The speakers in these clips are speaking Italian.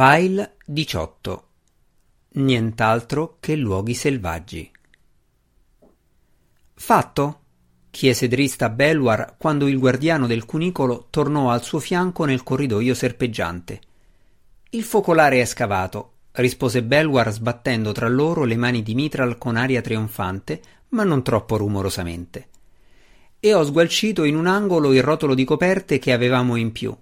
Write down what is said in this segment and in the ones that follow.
File 18 Nient'altro che luoghi selvaggi. Fatto? chiese Drista Belwar quando il guardiano del cunicolo tornò al suo fianco nel corridoio serpeggiante. Il focolare è scavato, rispose Belwar sbattendo tra loro le mani di Mitral con aria trionfante, ma non troppo rumorosamente. E ho sgualcito in un angolo il rotolo di coperte che avevamo in più.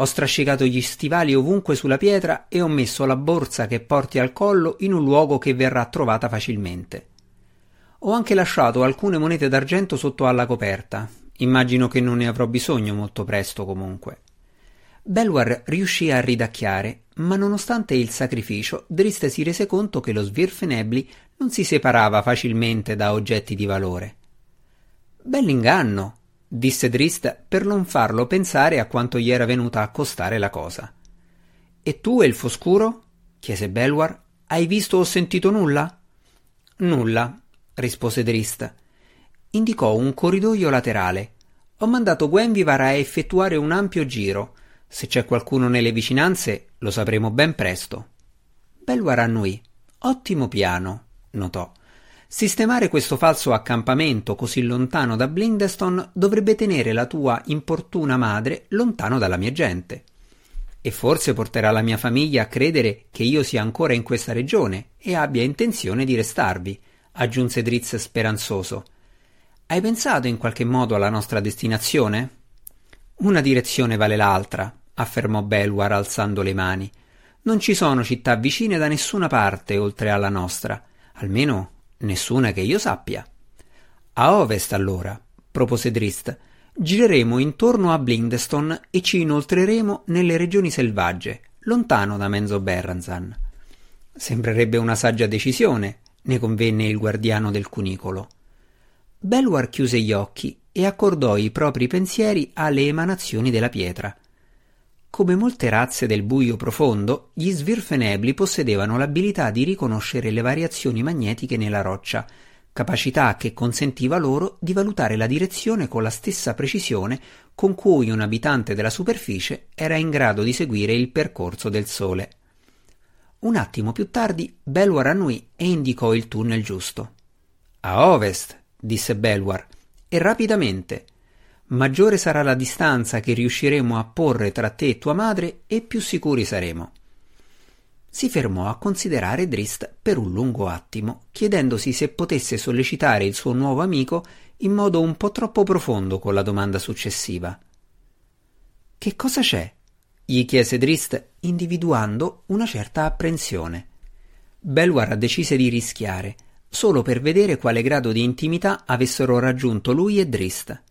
Ho strascicato gli stivali ovunque sulla pietra e ho messo la borsa che porti al collo in un luogo che verrà trovata facilmente. Ho anche lasciato alcune monete d'argento sotto alla coperta. Immagino che non ne avrò bisogno molto presto comunque. Belwar riuscì a ridacchiare, ma nonostante il sacrificio, Drist si rese conto che lo Svirfenebli non si separava facilmente da oggetti di valore. Bell'inganno, disse Drist per non farlo pensare a quanto gli era venuta a costare la cosa. E tu, Elfo Scuro? chiese Belwar. Hai visto o sentito nulla? Nulla, rispose Drist. Indicò un corridoio laterale. Ho mandato Gwenvivar a effettuare un ampio giro. Se c'è qualcuno nelle vicinanze, lo sapremo ben presto. Belwar annui. Ottimo piano, notò. Sistemare questo falso accampamento così lontano da Blindeston dovrebbe tenere la tua importuna madre lontano dalla mia gente. E forse porterà la mia famiglia a credere che io sia ancora in questa regione e abbia intenzione di restarvi, aggiunse Drizzt speranzoso. Hai pensato in qualche modo alla nostra destinazione? Una direzione vale l'altra, affermò Belwar alzando le mani. Non ci sono città vicine da nessuna parte oltre alla nostra, almeno Nessuna che io sappia. A ovest, allora, propose Drist, gireremo intorno a Blindeston e ci inoltreremo nelle regioni selvagge, lontano da Menzo Berranzan. Sembrerebbe una saggia decisione, ne convenne il guardiano del cunicolo. Belwar chiuse gli occhi e accordò i propri pensieri alle emanazioni della pietra. Come molte razze del buio profondo, gli svirfenebli possedevano l'abilità di riconoscere le variazioni magnetiche nella roccia, capacità che consentiva loro di valutare la direzione con la stessa precisione con cui un abitante della superficie era in grado di seguire il percorso del Sole. Un attimo più tardi Belwar annui e indicò il tunnel giusto. A ovest, disse Belwar, e rapidamente maggiore sarà la distanza che riusciremo a porre tra te e tua madre e più sicuri saremo. Si fermò a considerare Drist per un lungo attimo, chiedendosi se potesse sollecitare il suo nuovo amico in modo un po' troppo profondo con la domanda successiva. Che cosa c'è? gli chiese Drist, individuando una certa apprensione. Belwar decise di rischiare, solo per vedere quale grado di intimità avessero raggiunto lui e Drist.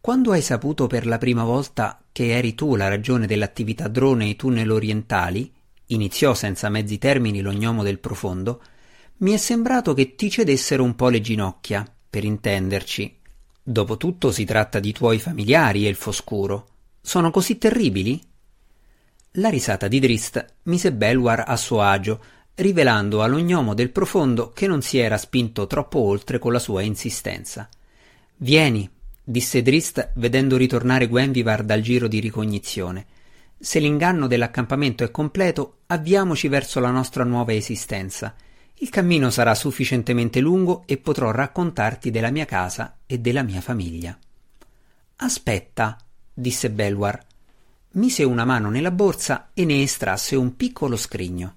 Quando hai saputo per la prima volta che eri tu la ragione dell'attività drone nei tunnel orientali, iniziò senza mezzi termini lo gnomo del profondo, mi è sembrato che ti cedessero un po' le ginocchia, per intenderci. Dopotutto si tratta di tuoi familiari, elfo scuro. Sono così terribili? La risata di Drist mise Belwar a suo agio, rivelando allo gnomo del profondo che non si era spinto troppo oltre con la sua insistenza. Vieni, disse Drist vedendo ritornare Gwenvivar dal giro di ricognizione. Se l'inganno dell'accampamento è completo, avviamoci verso la nostra nuova esistenza. Il cammino sarà sufficientemente lungo e potrò raccontarti della mia casa e della mia famiglia. Aspetta, disse Belwar. Mise una mano nella borsa e ne estrasse un piccolo scrigno.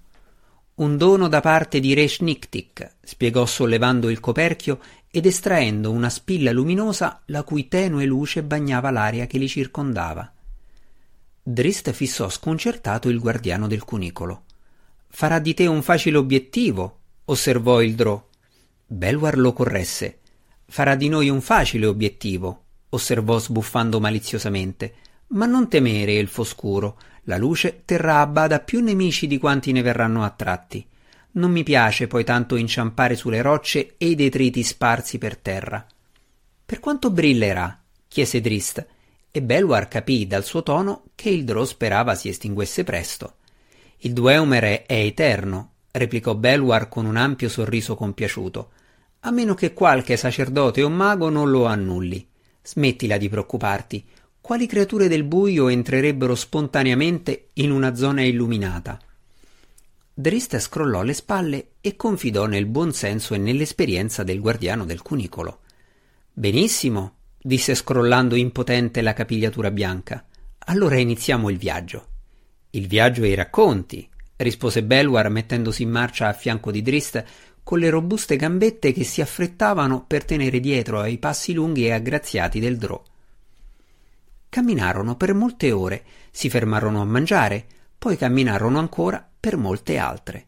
Un dono da parte di Re Schniktik, spiegò sollevando il coperchio ed estraendo una spilla luminosa la cui tenue luce bagnava l'aria che li circondava. Drist fissò sconcertato il guardiano del cunicolo. Farà di te un facile obiettivo, osservò il Drò. Belwar lo corresse. Farà di noi un facile obiettivo, osservò sbuffando maliziosamente. Ma non temere, elfo scuro, la luce terrà a bada più nemici di quanti ne verranno attratti. Non mi piace poi tanto inciampare sulle rocce e i detriti sparsi per terra. Per quanto brillerà? chiese Drist, e Belwar capì dal suo tono che il Drò sperava si estinguesse presto. Il Dweomer è eterno, replicò Belwar con un ampio sorriso compiaciuto, a meno che qualche sacerdote o mago non lo annulli. Smettila di preoccuparti. quali creature del buio entrerebbero spontaneamente in una zona illuminata. Drist scrollò le spalle e confidò nel buon senso e nell'esperienza del guardiano del cunicolo. Benissimo, disse scrollando impotente la capigliatura bianca. Allora iniziamo il viaggio. Il viaggio e i racconti, rispose Belwar mettendosi in marcia a fianco di Drist con le robuste gambette che si affrettavano per tenere dietro ai passi lunghi e aggraziati del drò. Camminarono per molte ore, si fermarono a mangiare, poi camminarono ancora per molte altre.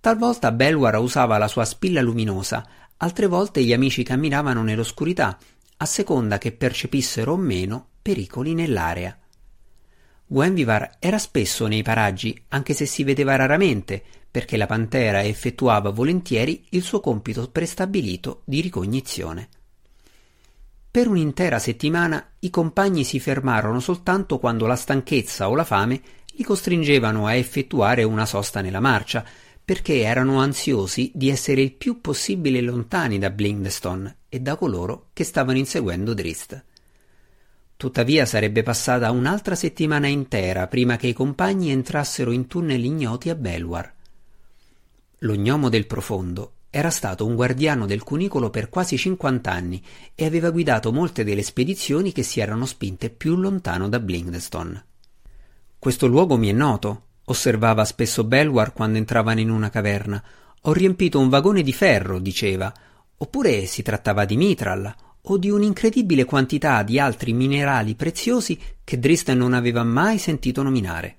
Talvolta Belwar usava la sua spilla luminosa, altre volte gli amici camminavano nell'oscurità, a seconda che percepissero o meno pericoli nell'area. Gwenvivar era spesso nei paraggi, anche se si vedeva raramente, perché la pantera effettuava volentieri il suo compito prestabilito di ricognizione. Per un'intera settimana i compagni si fermarono soltanto quando la stanchezza o la fame li costringevano a effettuare una sosta nella marcia, perché erano ansiosi di essere il più possibile lontani da Blindstone e da coloro che stavano inseguendo Drist. Tuttavia sarebbe passata un'altra settimana intera prima che i compagni entrassero in tunnel ignoti a Belwar. Lo gnomo del profondo era stato un guardiano del cunicolo per quasi cinquant'anni e aveva guidato molte delle spedizioni che si erano spinte più lontano da Blindstone. Questo luogo mi è noto, osservava spesso Belwar quando entravano in una caverna. Ho riempito un vagone di ferro, diceva. Oppure si trattava di mitral, o di un'incredibile quantità di altri minerali preziosi che Dristan non aveva mai sentito nominare.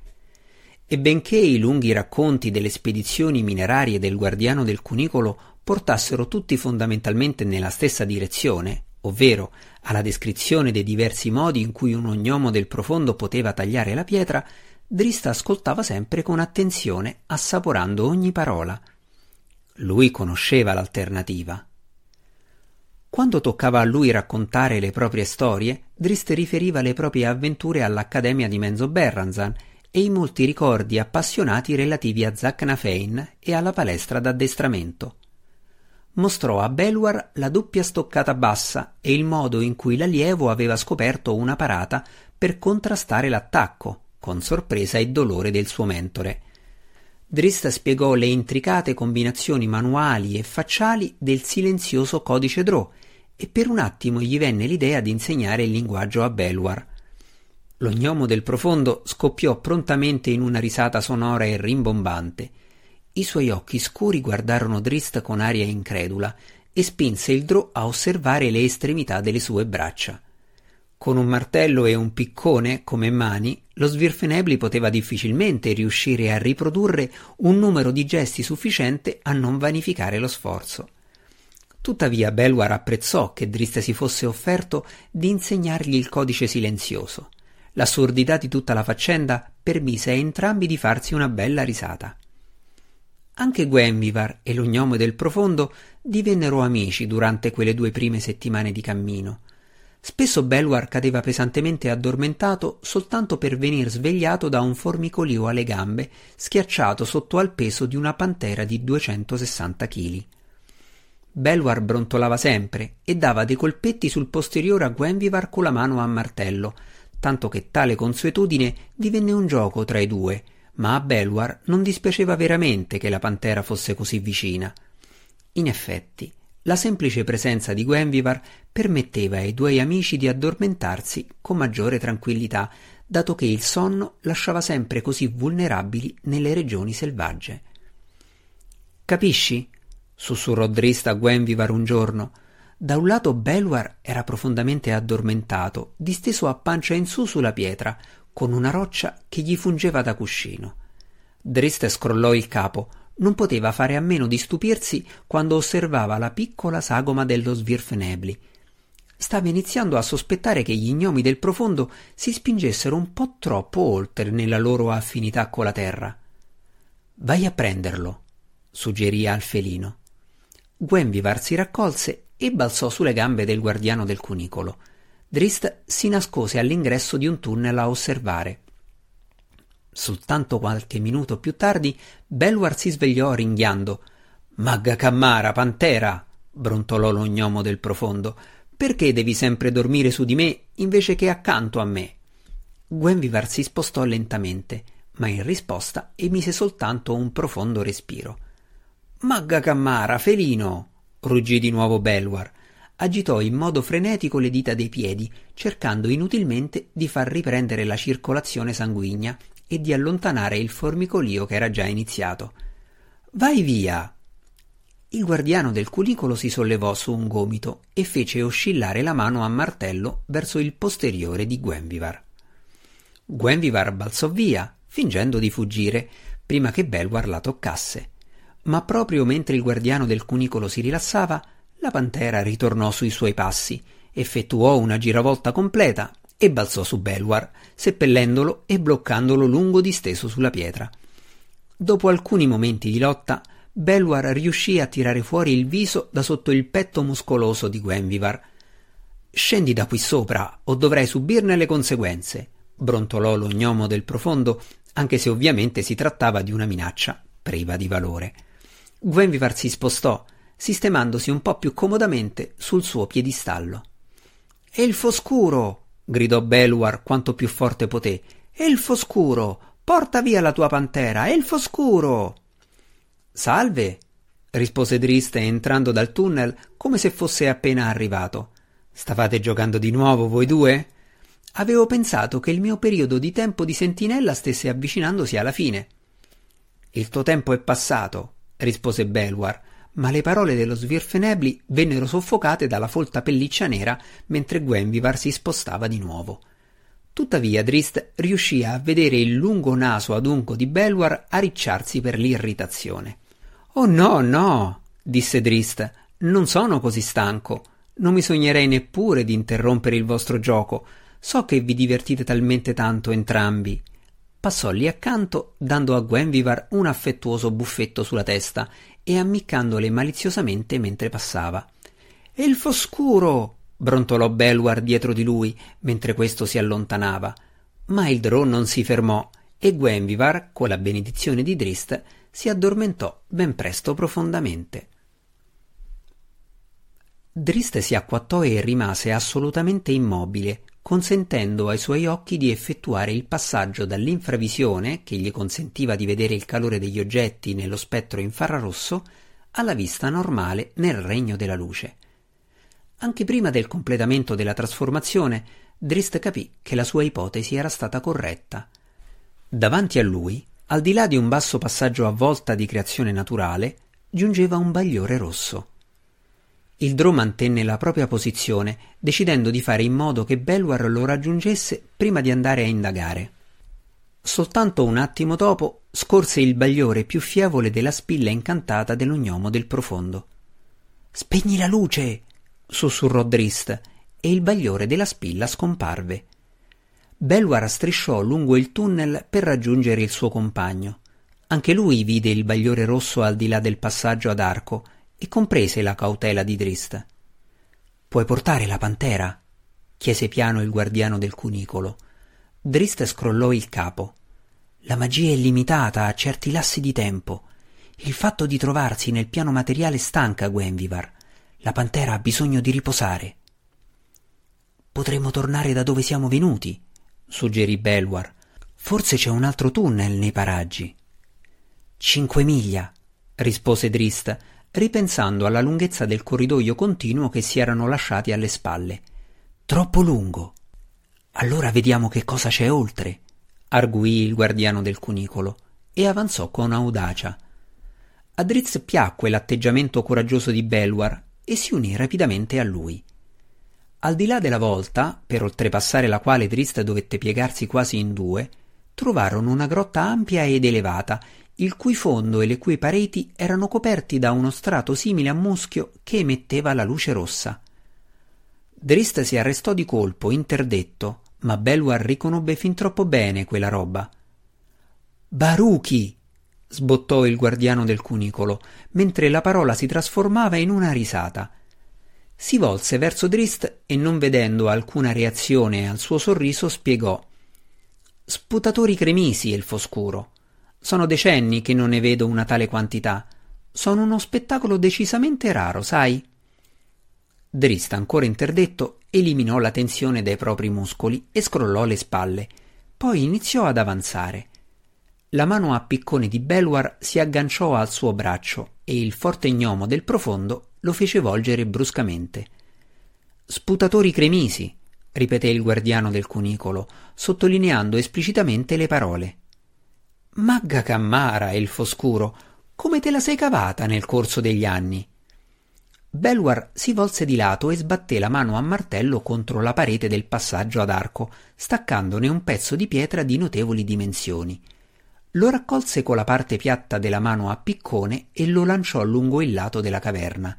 E benché i lunghi racconti delle spedizioni minerarie del guardiano del cunicolo portassero tutti fondamentalmente nella stessa direzione, ovvero alla descrizione dei diversi modi in cui un ognomo del profondo poteva tagliare la pietra, Drista ascoltava sempre con attenzione, assaporando ogni parola. Lui conosceva l'alternativa. Quando toccava a lui raccontare le proprie storie, Drist riferiva le proprie avventure all'Accademia di Menzo Berranzan e i molti ricordi appassionati relativi a Zacnafein e alla palestra d'addestramento mostrò a Belwar la doppia stoccata bassa e il modo in cui l'allievo aveva scoperto una parata per contrastare l'attacco, con sorpresa e dolore del suo mentore. Drist spiegò le intricate combinazioni manuali e facciali del silenzioso codice Drò e per un attimo gli venne l'idea di insegnare il linguaggio a Belwar. Lo gnomo del profondo scoppiò prontamente in una risata sonora e rimbombante i suoi occhi scuri guardarono Drist con aria incredula e spinse il drò a osservare le estremità delle sue braccia. Con un martello e un piccone come mani, lo Svirfenebli poteva difficilmente riuscire a riprodurre un numero di gesti sufficiente a non vanificare lo sforzo. Tuttavia Belwar apprezzò che Drist si fosse offerto di insegnargli il codice silenzioso. L'assurdità di tutta la faccenda permise a entrambi di farsi una bella risata. Anche Guenvivar e lo gnome del profondo divennero amici durante quelle due prime settimane di cammino. Spesso Belwar cadeva pesantemente addormentato soltanto per venir svegliato da un formicolio alle gambe, schiacciato sotto al peso di una pantera di 260 kg. Belwar brontolava sempre e dava dei colpetti sul posteriore a Guenvivar con la mano a martello, tanto che tale consuetudine divenne un gioco tra i due, ma a Belwar non dispiaceva veramente che la pantera fosse così vicina. In effetti, la semplice presenza di Gwenvivar permetteva ai due amici di addormentarsi con maggiore tranquillità, dato che il sonno lasciava sempre così vulnerabili nelle regioni selvagge. Capisci? sussurrò Drist a Gwenvivar un giorno. Da un lato Belwar era profondamente addormentato, disteso a pancia in su sulla pietra, con una roccia che gli fungeva da cuscino. Drist scrollò il capo. Non poteva fare a meno di stupirsi quando osservava la piccola sagoma dello Svirfenebli. Stava iniziando a sospettare che gli gnomi del profondo si spingessero un po' troppo oltre nella loro affinità con la terra. Vai a prenderlo, suggerì al felino. Gwenvivar si raccolse e balzò sulle gambe del guardiano del cunicolo. Drist si nascose all'ingresso di un tunnel a osservare. Soltanto qualche minuto più tardi Belwar si svegliò ringhiando. Magga Cammara, pantera! brontolò lo gnomo del profondo. Perché devi sempre dormire su di me invece che accanto a me? Gwenvivar si spostò lentamente, ma in risposta emise soltanto un profondo respiro. Magga Cammara, felino! ruggì di nuovo Belwar. Agitò in modo frenetico le dita dei piedi, cercando inutilmente di far riprendere la circolazione sanguigna e di allontanare il formicolio che era già iniziato. Vai via! Il guardiano del cunicolo si sollevò su un gomito e fece oscillare la mano a martello verso il posteriore di Gwenvivar. Gwenvivar balzò via, fingendo di fuggire, prima che Belwar la toccasse. Ma proprio mentre il guardiano del cunicolo si rilassava, la pantera ritornò sui suoi passi, effettuò una giravolta completa e balzò su Belwar, seppellendolo e bloccandolo lungo disteso sulla pietra. Dopo alcuni momenti di lotta, Belwar riuscì a tirare fuori il viso da sotto il petto muscoloso di Gwenvivar. Scendi da qui sopra, o dovrai subirne le conseguenze, brontolò lo gnomo del profondo, anche se ovviamente si trattava di una minaccia priva di valore. Gwenvivar si spostò, sistemandosi un po' più comodamente sul suo piedistallo. Elfo scuro! gridò Belwar quanto più forte poté. Elfo scuro! Porta via la tua pantera, elfo scuro! Salve! rispose Drist entrando dal tunnel come se fosse appena arrivato. Stavate giocando di nuovo voi due? Avevo pensato che il mio periodo di tempo di sentinella stesse avvicinandosi alla fine. Il tuo tempo è passato, rispose Belwar, ma le parole dello Svirfenebli vennero soffocate dalla folta pelliccia nera mentre Gwenvivar si spostava di nuovo. Tuttavia Drist riuscì a vedere il lungo naso adunco di Belwar arricciarsi per l'irritazione. Oh no, no, disse Drist, non sono così stanco. Non mi sognerei neppure di interrompere il vostro gioco. So che vi divertite talmente tanto entrambi. Passò lì accanto, dando a Gwenvivar un affettuoso buffetto sulla testa e ammiccandole maliziosamente mentre passava. Elfo scuro! brontolò Belwar dietro di lui mentre questo si allontanava. Ma il drò non si fermò e Gwenvivar, con la benedizione di Drist, si addormentò ben presto profondamente. Drist si acquattò e rimase assolutamente immobile, consentendo ai suoi occhi di effettuare il passaggio dall'infravisione, che gli consentiva di vedere il calore degli oggetti nello spettro infrarosso, alla vista normale nel regno della luce. Anche prima del completamento della trasformazione, Drist capì che la sua ipotesi era stata corretta. Davanti a lui, al di là di un basso passaggio a volta di creazione naturale, giungeva un bagliore rosso. Il Drò mantenne la propria posizione, decidendo di fare in modo che Belwar lo raggiungesse prima di andare a indagare. Soltanto un attimo dopo scorse il bagliore più fievole della spilla incantata dell'ognomo del profondo. Spegni la luce! sussurrò Drist, e il bagliore della spilla scomparve. Belwar strisciò lungo il tunnel per raggiungere il suo compagno. Anche lui vide il bagliore rosso al di là del passaggio ad arco e comprese la cautela di Drist. Puoi portare la pantera? chiese piano il guardiano del cunicolo. Drist scrollò il capo. La magia è limitata a certi lassi di tempo. Il fatto di trovarsi nel piano materiale stanca Gwenvivar. La pantera ha bisogno di riposare. Potremmo tornare da dove siamo venuti, suggerì Belwar. Forse c'è un altro tunnel nei paraggi. Cinque miglia, rispose Drist, ripensando alla lunghezza del corridoio continuo che si erano lasciati alle spalle. Troppo lungo. Allora vediamo che cosa c'è oltre, arguì il guardiano del cunicolo e avanzò con audacia. A Drizzt piacque l'atteggiamento coraggioso di Belwar e si unì rapidamente a lui. Al di là della volta, per oltrepassare la quale Drizzt dovette piegarsi quasi in due, trovarono una grotta ampia ed elevata il cui fondo e le cui pareti erano coperti da uno strato simile a muschio che emetteva la luce rossa. Drist si arrestò di colpo, interdetto, ma Belwar riconobbe fin troppo bene quella roba. Baruchi! sbottò il guardiano del cunicolo, mentre la parola si trasformava in una risata. Si volse verso Drist e, non vedendo alcuna reazione al suo sorriso, spiegò Sputatori cremisi, elfo scuro. Sono decenni che non ne vedo una tale quantità. Sono uno spettacolo decisamente raro, sai? Drist, ancora interdetto, eliminò la tensione dai propri muscoli e scrollò le spalle. Poi iniziò ad avanzare. La mano a piccone di Belwar si agganciò al suo braccio e il forte gnomo del profondo lo fece volgere bruscamente. Sputatori cremisi, ripeté il guardiano del cunicolo, sottolineando esplicitamente le parole. Magga Cammara, elfo scuro, come te la sei cavata nel corso degli anni? Belwar si volse di lato e sbatté la mano a martello contro la parete del passaggio ad arco, staccandone un pezzo di pietra di notevoli dimensioni. Lo raccolse con la parte piatta della mano a piccone e lo lanciò lungo il lato della caverna.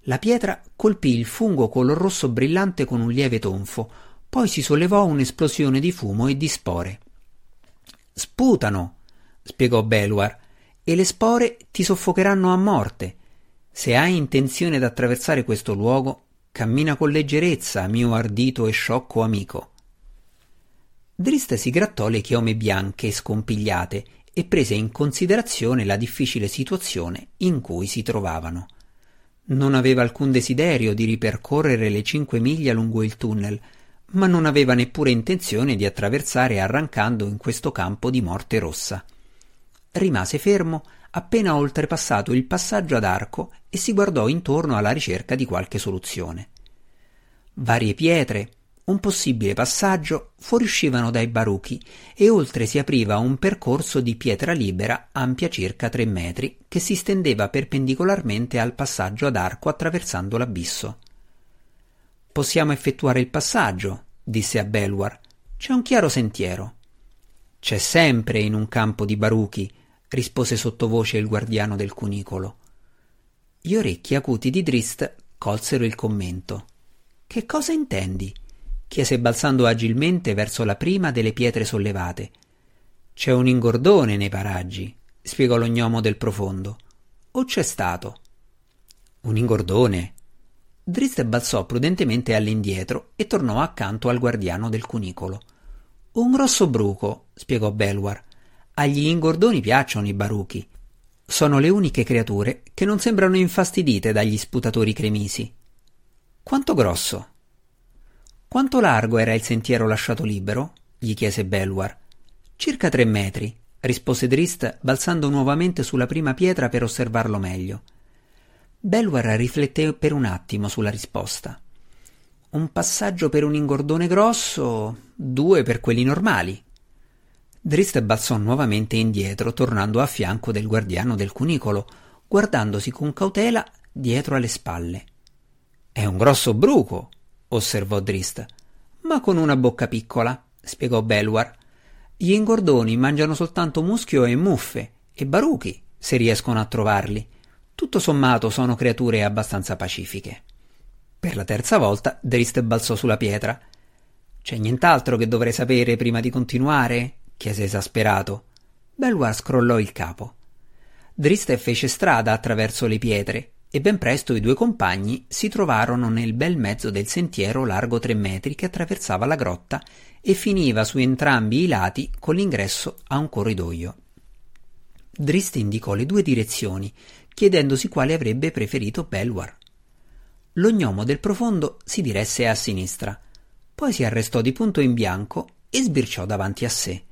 La pietra colpì il fungo color rosso brillante con un lieve tonfo, poi si sollevò un'esplosione di fumo e di spore. Sputano, spiegò Belwar, e le spore ti soffocheranno a morte. Se hai intenzione d'attraversare questo luogo, cammina con leggerezza, mio ardito e sciocco amico. Drist si grattò le chiome bianche scompigliate e prese in considerazione la difficile situazione in cui si trovavano. Non aveva alcun desiderio di ripercorrere le cinque miglia lungo il tunnel, ma non aveva neppure intenzione di attraversare arrancando in questo campo di morte rossa. Rimase fermo appena oltrepassato il passaggio ad arco e si guardò intorno alla ricerca di qualche soluzione. Varie pietre, un possibile passaggio fuoriuscivano dai baruchi e oltre si apriva un percorso di pietra libera ampia circa tre metri che si stendeva perpendicolarmente al passaggio ad arco attraversando l'abisso. Possiamo effettuare il passaggio, disse a Belwar. C'è un chiaro sentiero. C'è sempre in un campo di baruchi, rispose sottovoce il guardiano del cunicolo. Gli orecchi acuti di Drist colsero il commento. Che cosa intendi? chiese balzando agilmente verso la prima delle pietre sollevate. C'è un ingordone nei paraggi, spiegò lo gnomo del profondo. O c'è stato? Un ingordone? Drist balzò prudentemente all'indietro e tornò accanto al guardiano del cunicolo. Un grosso bruco, spiegò Belwar. Agli ingordoni piacciono i baruchi. Sono le uniche creature che non sembrano infastidite dagli sputatori cremisi. Quanto grosso? Quanto largo era il sentiero lasciato libero? gli chiese Belwar. Circa tre metri, rispose Drist, balzando nuovamente sulla prima pietra per osservarlo meglio. Belwar rifletté per un attimo sulla risposta. Un passaggio per un ingordone grosso, due per quelli normali. Drist balzò nuovamente indietro, tornando a fianco del guardiano del cunicolo, guardandosi con cautela dietro alle spalle. È un grosso bruco, osservò Drist. Ma con una bocca piccola, spiegò Belwar. Gli ingordoni mangiano soltanto muschio e muffe, e baruchi, se riescono a trovarli. Tutto sommato sono creature abbastanza pacifiche. Per la terza volta Drist balzò sulla pietra. C'è nient'altro che dovrei sapere prima di continuare? chiese esasperato. Belwar scrollò il capo. Drist fece strada attraverso le pietre e ben presto i due compagni si trovarono nel bel mezzo del sentiero largo tre metri che attraversava la grotta e finiva su entrambi i lati con l'ingresso a un corridoio. Drist indicò le due direzioni, chiedendosi quale avrebbe preferito Belwar. Lo gnomo del profondo si diresse a sinistra, poi si arrestò di punto in bianco e sbirciò davanti a sé.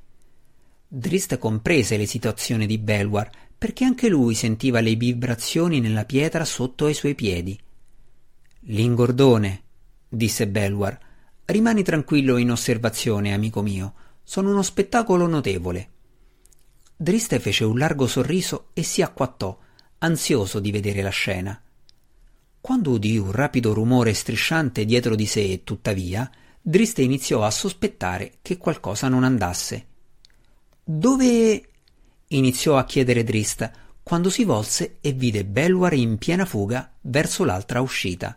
Drist comprese l'esitazione di Belwar perché anche lui sentiva le vibrazioni nella pietra sotto ai suoi piedi. L'ingordone, disse Belwar, rimani tranquillo in osservazione, amico mio. Sono uno spettacolo notevole. Driste fece un largo sorriso e si acquattò, ansioso di vedere la scena. Quando udì un rapido rumore strisciante dietro di sé, tuttavia, Driste iniziò a sospettare che qualcosa non andasse. Dove iniziò a chiedere Drista quando si volse e vide Belwar in piena fuga verso l'altra uscita.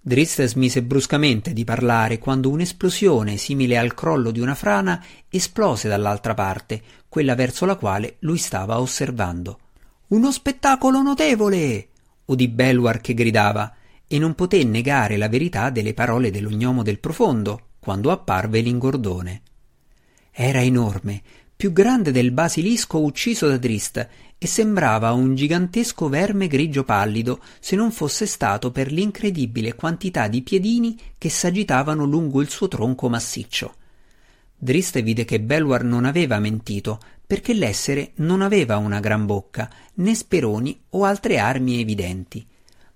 Drist smise bruscamente di parlare quando un'esplosione simile al crollo di una frana esplose dall'altra parte, quella verso la quale lui stava osservando. Uno spettacolo notevole! Udì Belwar che gridava, e non poté negare la verità delle parole dell'ognomo del profondo, quando apparve l'ingordone. Era enorme, più grande del basilisco ucciso da Drist, e sembrava un gigantesco verme grigio pallido se non fosse stato per l'incredibile quantità di piedini che s'agitavano lungo il suo tronco massiccio. Drist vide che Belwar non aveva mentito, perché l'essere non aveva una gran bocca, né speroni o altre armi evidenti.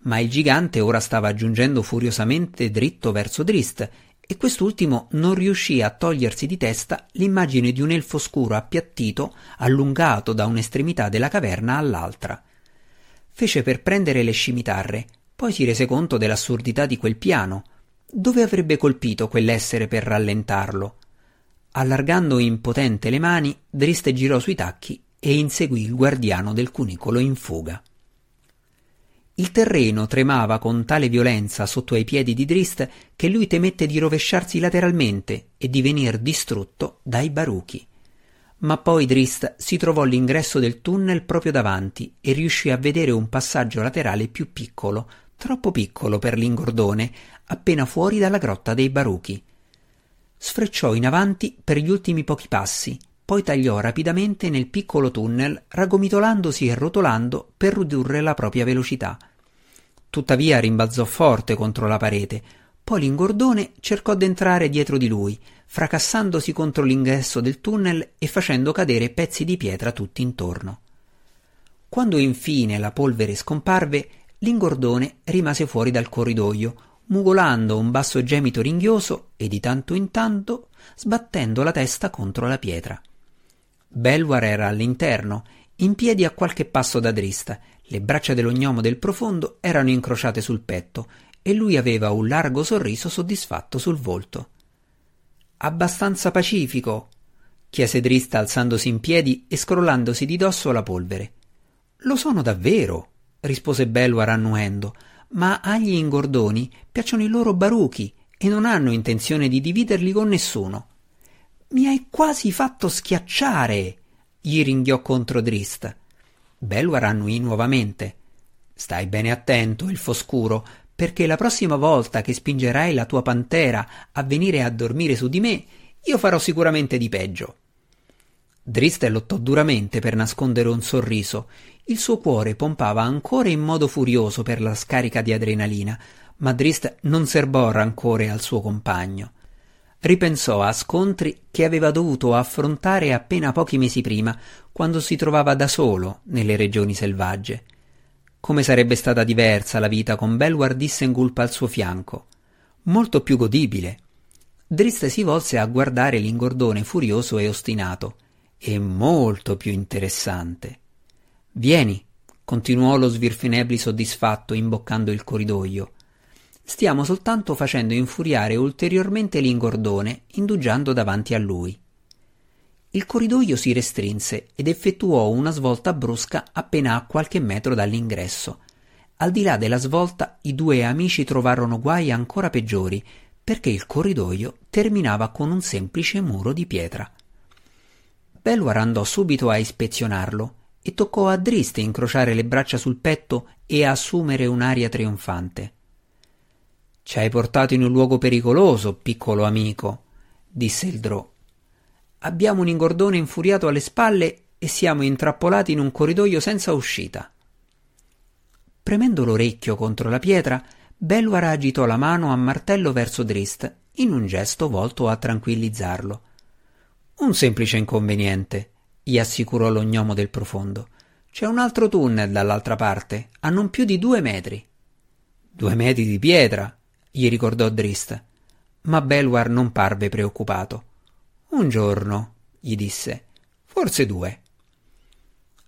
Ma il gigante ora stava giungendo furiosamente dritto verso Drist e quest'ultimo non riuscì a togliersi di testa l'immagine di un elfo scuro appiattito, allungato da un'estremità della caverna all'altra. Fece per prendere le scimitarre, poi si rese conto dell'assurdità di quel piano. Dove avrebbe colpito quell'essere per rallentarlo? Allargando impotente le mani, Driste girò sui tacchi e inseguì il guardiano del cunicolo in fuga. Il terreno tremava con tale violenza sotto ai piedi di Drist che lui temette di rovesciarsi lateralmente e di venir distrutto dai baruchi. Ma poi Drist si trovò all'ingresso del tunnel proprio davanti e riuscì a vedere un passaggio laterale più piccolo, troppo piccolo per l'ingordone, appena fuori dalla grotta dei baruchi. Sfrecciò in avanti per gli ultimi pochi passi, poi tagliò rapidamente nel piccolo tunnel, ragomitolandosi e rotolando per ridurre la propria velocità. Tuttavia rimbalzò forte contro la parete. Poi l'ingordone cercò d'entrare dietro di lui, fracassandosi contro l'ingresso del tunnel e facendo cadere pezzi di pietra tutti intorno. Quando infine la polvere scomparve, l'ingordone rimase fuori dal corridoio, mugolando un basso gemito ringhioso e di tanto in tanto sbattendo la testa contro la pietra. Belwar era all'interno, in piedi a qualche passo da Drista, le braccia dello gnomo del profondo erano incrociate sul petto e lui aveva un largo sorriso soddisfatto sul volto. Abbastanza pacifico? chiese Drista alzandosi in piedi e scrollandosi di dosso la polvere. Lo sono davvero, rispose Belwar annuendo, ma agli ingordoni piacciono i loro baruchi e non hanno intenzione di dividerli con nessuno. Mi hai quasi fatto schiacciare, gli ringhiò contro Drista. Belwar annuì nuovamente. Stai bene attento, il foscuro, perché la prossima volta che spingerai la tua pantera a venire a dormire su di me, io farò sicuramente di peggio. Drist lottò duramente per nascondere un sorriso. Il suo cuore pompava ancora in modo furioso per la scarica di adrenalina, ma Drist non serbò rancore al suo compagno ripensò a scontri che aveva dovuto affrontare appena pochi mesi prima, quando si trovava da solo nelle regioni selvagge. Come sarebbe stata diversa la vita con Belwar Dissengulp al suo fianco. Molto più godibile. Drist si volse a guardare l'ingordone furioso e ostinato. E molto più interessante. Vieni, continuò lo Svirfinebli soddisfatto, imboccando il corridoio. Stiamo soltanto facendo infuriare ulteriormente l'ingordone, indugiando davanti a lui. Il corridoio si restrinse ed effettuò una svolta brusca appena a qualche metro dall'ingresso. Al di là della svolta i due amici trovarono guai ancora peggiori, perché il corridoio terminava con un semplice muro di pietra. Belwar andò subito a ispezionarlo e toccò a Driste incrociare le braccia sul petto e assumere un'aria trionfante. Ci hai portato in un luogo pericoloso, piccolo amico, disse il Drò. Abbiamo un ingordone infuriato alle spalle e siamo intrappolati in un corridoio senza uscita. Premendo l'orecchio contro la pietra, Belwar agitò la mano a martello verso Drist, in un gesto volto a tranquillizzarlo. Un semplice inconveniente, gli assicurò lo gnomo del profondo. C'è un altro tunnel dall'altra parte, a non più di due metri. Due metri di pietra, gli ricordò Drist. Ma Belwar non parve preoccupato. Un giorno, gli disse, forse due.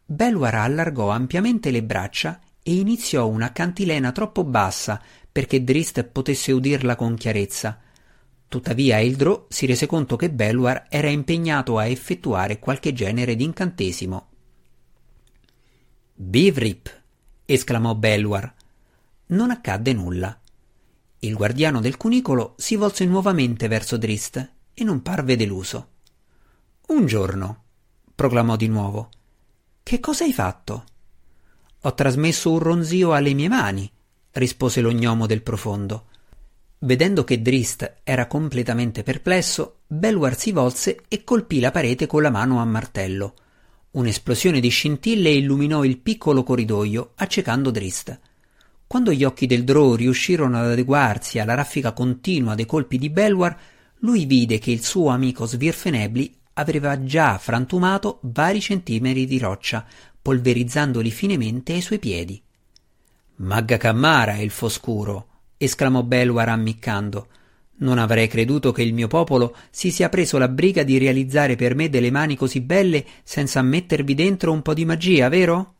Belwar allargò ampiamente le braccia e iniziò una cantilena troppo bassa perché Drist potesse udirla con chiarezza. Tuttavia Eldro si rese conto che Belwar era impegnato a effettuare qualche genere di incantesimo. Bivrip! esclamò Belwar. Non accadde nulla. Il guardiano del cunicolo si volse nuovamente verso Drist e non parve deluso. Un giorno, proclamò di nuovo. Che cosa hai fatto? Ho trasmesso un ronzio alle mie mani, rispose lo gnomo del profondo. Vedendo che Drist era completamente perplesso, Belwar si volse e colpì la parete con la mano a martello. Un'esplosione di scintille illuminò il piccolo corridoio, accecando Drist. Quando gli occhi del Drow riuscirono ad adeguarsi alla raffica continua dei colpi di Belwar, lui vide che il suo amico Svirfenebli aveva già frantumato vari centimetri di roccia, polverizzandoli finemente ai suoi piedi. Magga Cammara è il foscuro, esclamò Belwar ammiccando. Non avrei creduto che il mio popolo si sia preso la briga di realizzare per me delle mani così belle senza mettervi dentro un po' di magia, vero?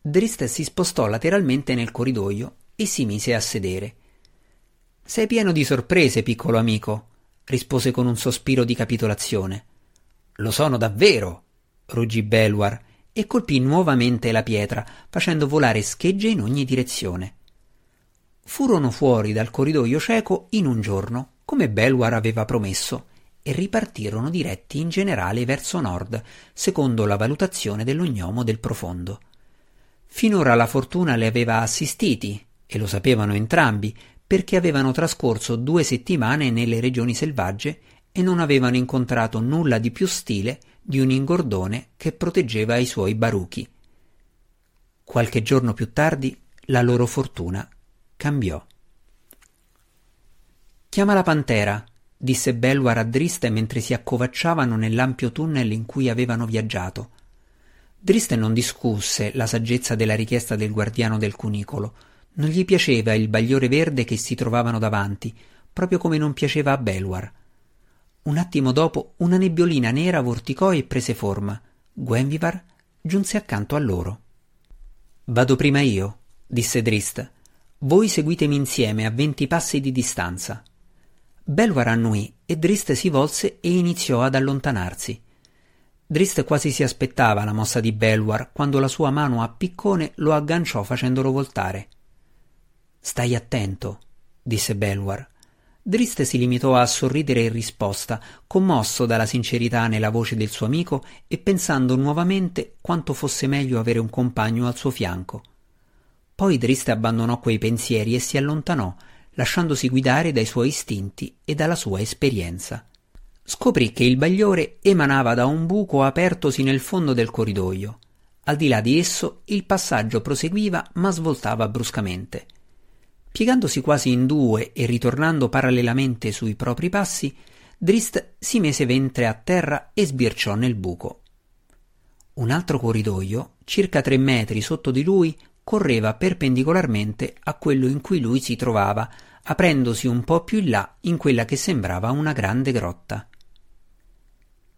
Drist si spostò lateralmente nel corridoio e si mise a sedere. Sei pieno di sorprese, piccolo amico, rispose con un sospiro di capitolazione. Lo sono davvero, ruggì Belwar e colpì nuovamente la pietra, facendo volare schegge in ogni direzione. Furono fuori dal corridoio cieco in un giorno, come Belwar aveva promesso, e ripartirono diretti in generale verso nord, secondo la valutazione dell'ognomo del profondo. Finora la fortuna le aveva assistiti, e lo sapevano entrambi, perché avevano trascorso due settimane nelle regioni selvagge e non avevano incontrato nulla di più stile di un ingordone che proteggeva i suoi baruchi. Qualche giorno più tardi la loro fortuna cambiò. Chiama la pantera, disse Belwar a Driste mentre si accovacciavano nell'ampio tunnel in cui avevano viaggiato. Driste non discusse la saggezza della richiesta del guardiano del cunicolo. Non gli piaceva il bagliore verde che si trovavano davanti, proprio come non piaceva a Belwar. Un attimo dopo una nebbiolina nera vorticò e prese forma. Gwenvivar giunse accanto a loro. Vado prima io, disse Drist. Voi seguitemi insieme a venti passi di distanza. Belwar annui e Drist si volse e iniziò ad allontanarsi. Drist quasi si aspettava la mossa di Belwar quando la sua mano a piccone lo agganciò facendolo voltare. Stai attento, disse Belwar. Drist si limitò a sorridere in risposta, commosso dalla sincerità nella voce del suo amico e pensando nuovamente quanto fosse meglio avere un compagno al suo fianco. Poi Driste abbandonò quei pensieri e si allontanò, lasciandosi guidare dai suoi istinti e dalla sua esperienza. Scoprì che il bagliore emanava da un buco apertosi nel fondo del corridoio. Al di là di esso il passaggio proseguiva ma svoltava bruscamente. Piegandosi quasi in due e ritornando parallelamente sui propri passi, Drist si mise ventre a terra e sbirciò nel buco. Un altro corridoio, circa tre metri sotto di lui, correva perpendicolarmente a quello in cui lui si trovava, aprendosi un po' più in là in quella che sembrava una grande grotta.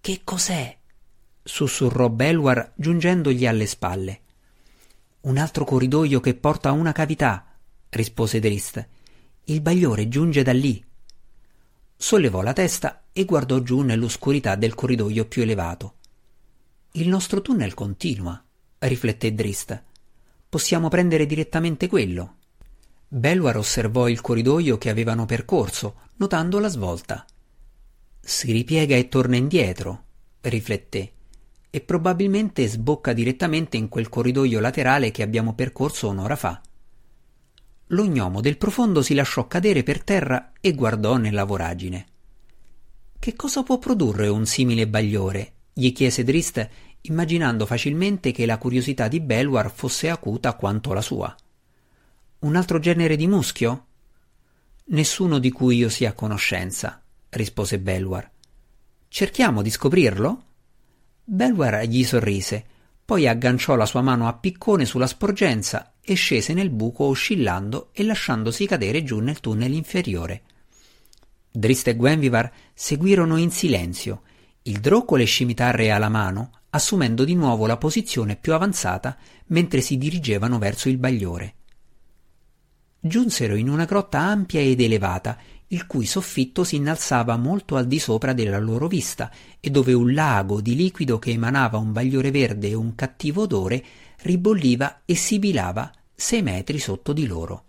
Che cos'è? sussurrò Belwar giungendogli alle spalle. Un altro corridoio che porta a una cavità, rispose Drist. Il bagliore giunge da lì. Sollevò la testa e guardò giù nell'oscurità del corridoio più elevato. Il nostro tunnel continua, rifletté Drist. Possiamo prendere direttamente quello. Belwar osservò il corridoio che avevano percorso, notando la svolta. Si ripiega e torna indietro, rifletté, e probabilmente sbocca direttamente in quel corridoio laterale che abbiamo percorso un'ora fa. L'ognomo del profondo si lasciò cadere per terra e guardò nella voragine. Che cosa può produrre un simile bagliore? gli chiese Drist immaginando facilmente che la curiosità di Belwar fosse acuta quanto la sua. Un altro genere di muschio? Nessuno di cui io sia a conoscenza, rispose Belwar. Cerchiamo di scoprirlo? Belwar gli sorrise, poi agganciò la sua mano a piccone sulla sporgenza e scese nel buco oscillando e lasciandosi cadere giù nel tunnel inferiore. Drist e Gwenvivar seguirono in silenzio, il drò con le scimitarre alla mano, assumendo di nuovo la posizione più avanzata mentre si dirigevano verso il bagliore. Giunsero in una grotta ampia ed elevata, il cui soffitto si innalzava molto al di sopra della loro vista e dove un lago di liquido che emanava un bagliore verde e un cattivo odore ribolliva e sibilava sei metri sotto di loro.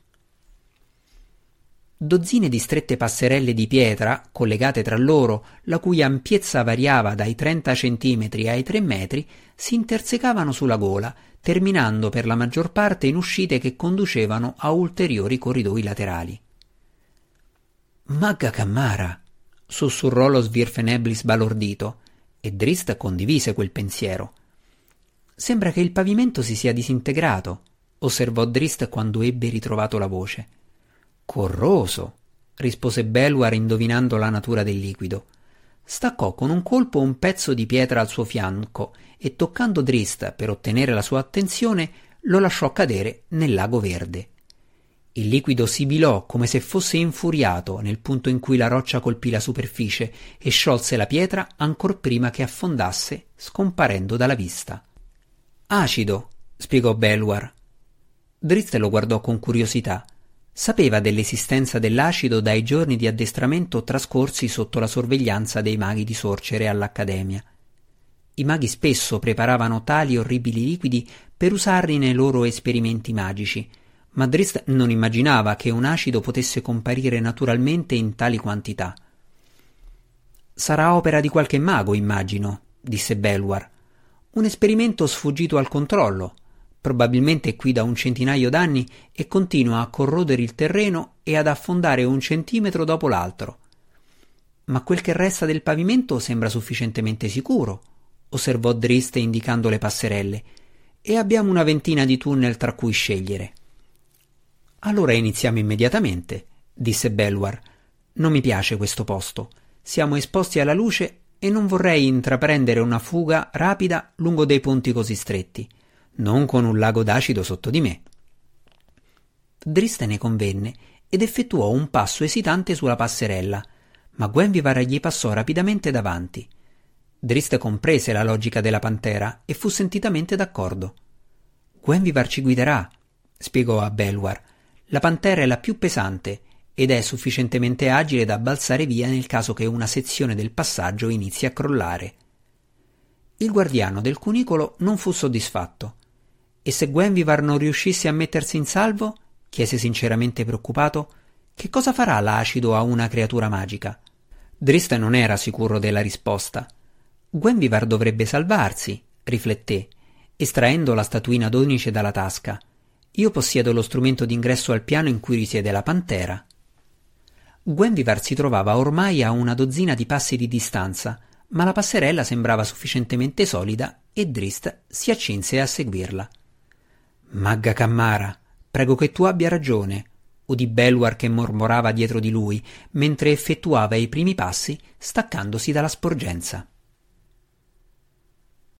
Dozzine di strette passerelle di pietra, collegate tra loro, la cui ampiezza variava dai 30 centimetri ai 3 metri, si intersecavano sulla gola, terminando per la maggior parte in uscite che conducevano a ulteriori corridoi laterali. Magga Cammara! sussurrò lo Svirfenebli sbalordito, e Drist condivise quel pensiero. Sembra che il pavimento si sia disintegrato, osservò Drist quando ebbe ritrovato la voce. Corroso, rispose Belwar indovinando la natura del liquido. Staccò con un colpo un pezzo di pietra al suo fianco e toccando Drist per ottenere la sua attenzione lo lasciò cadere nel lago verde. Il liquido sibilò come se fosse infuriato nel punto in cui la roccia colpì la superficie e sciolse la pietra ancor prima che affondasse, scomparendo dalla vista. Acido, spiegò Belwar. Drizzt lo guardò con curiosità. Sapeva dell'esistenza dell'acido dai giorni di addestramento trascorsi sotto la sorveglianza dei maghi di Sorcere all'Accademia. I maghi spesso preparavano tali orribili liquidi per usarli nei loro esperimenti magici, ma Drist non immaginava che un acido potesse comparire naturalmente in tali quantità. Sarà opera di qualche mago, immagino, disse Belwar. Un esperimento sfuggito al controllo. Probabilmente qui da un centinaio d'anni e continua a corrodere il terreno e ad affondare un centimetro dopo l'altro. Ma quel che resta del pavimento sembra sufficientemente sicuro, osservò Drist indicando le passerelle, e abbiamo una ventina di tunnel tra cui scegliere. Allora iniziamo immediatamente, disse Belwar. Non mi piace questo posto. Siamo esposti alla luce e non vorrei intraprendere una fuga rapida lungo dei ponti così stretti, non con un lago d'acido sotto di me. Driste ne convenne ed effettuò un passo esitante sulla passerella, ma Gwenvivar gli passò rapidamente davanti. Driste comprese la logica della pantera e fu sentitamente d'accordo. Gwenvivar ci guiderà, spiegò a Belwar, la pantera è la più pesante ed è sufficientemente agile da balzare via nel caso che una sezione del passaggio inizi a crollare. Il guardiano del cunicolo non fu soddisfatto. E se Gwenvivar non riuscisse a mettersi in salvo? chiese sinceramente preoccupato. Che cosa farà l'acido a una creatura magica? Drist non era sicuro della risposta. Gwenvivar dovrebbe salvarsi, rifletté, estraendo la statuina d'onice dalla tasca. Io possiedo lo strumento d'ingresso al piano in cui risiede la pantera. Gwenvivar si trovava ormai a una dozzina di passi di distanza, ma la passerella sembrava sufficientemente solida e Drist si accinse a seguirla. Magga Cammara, prego che tu abbia ragione, udì Belwar che mormorava dietro di lui, mentre effettuava i primi passi staccandosi dalla sporgenza.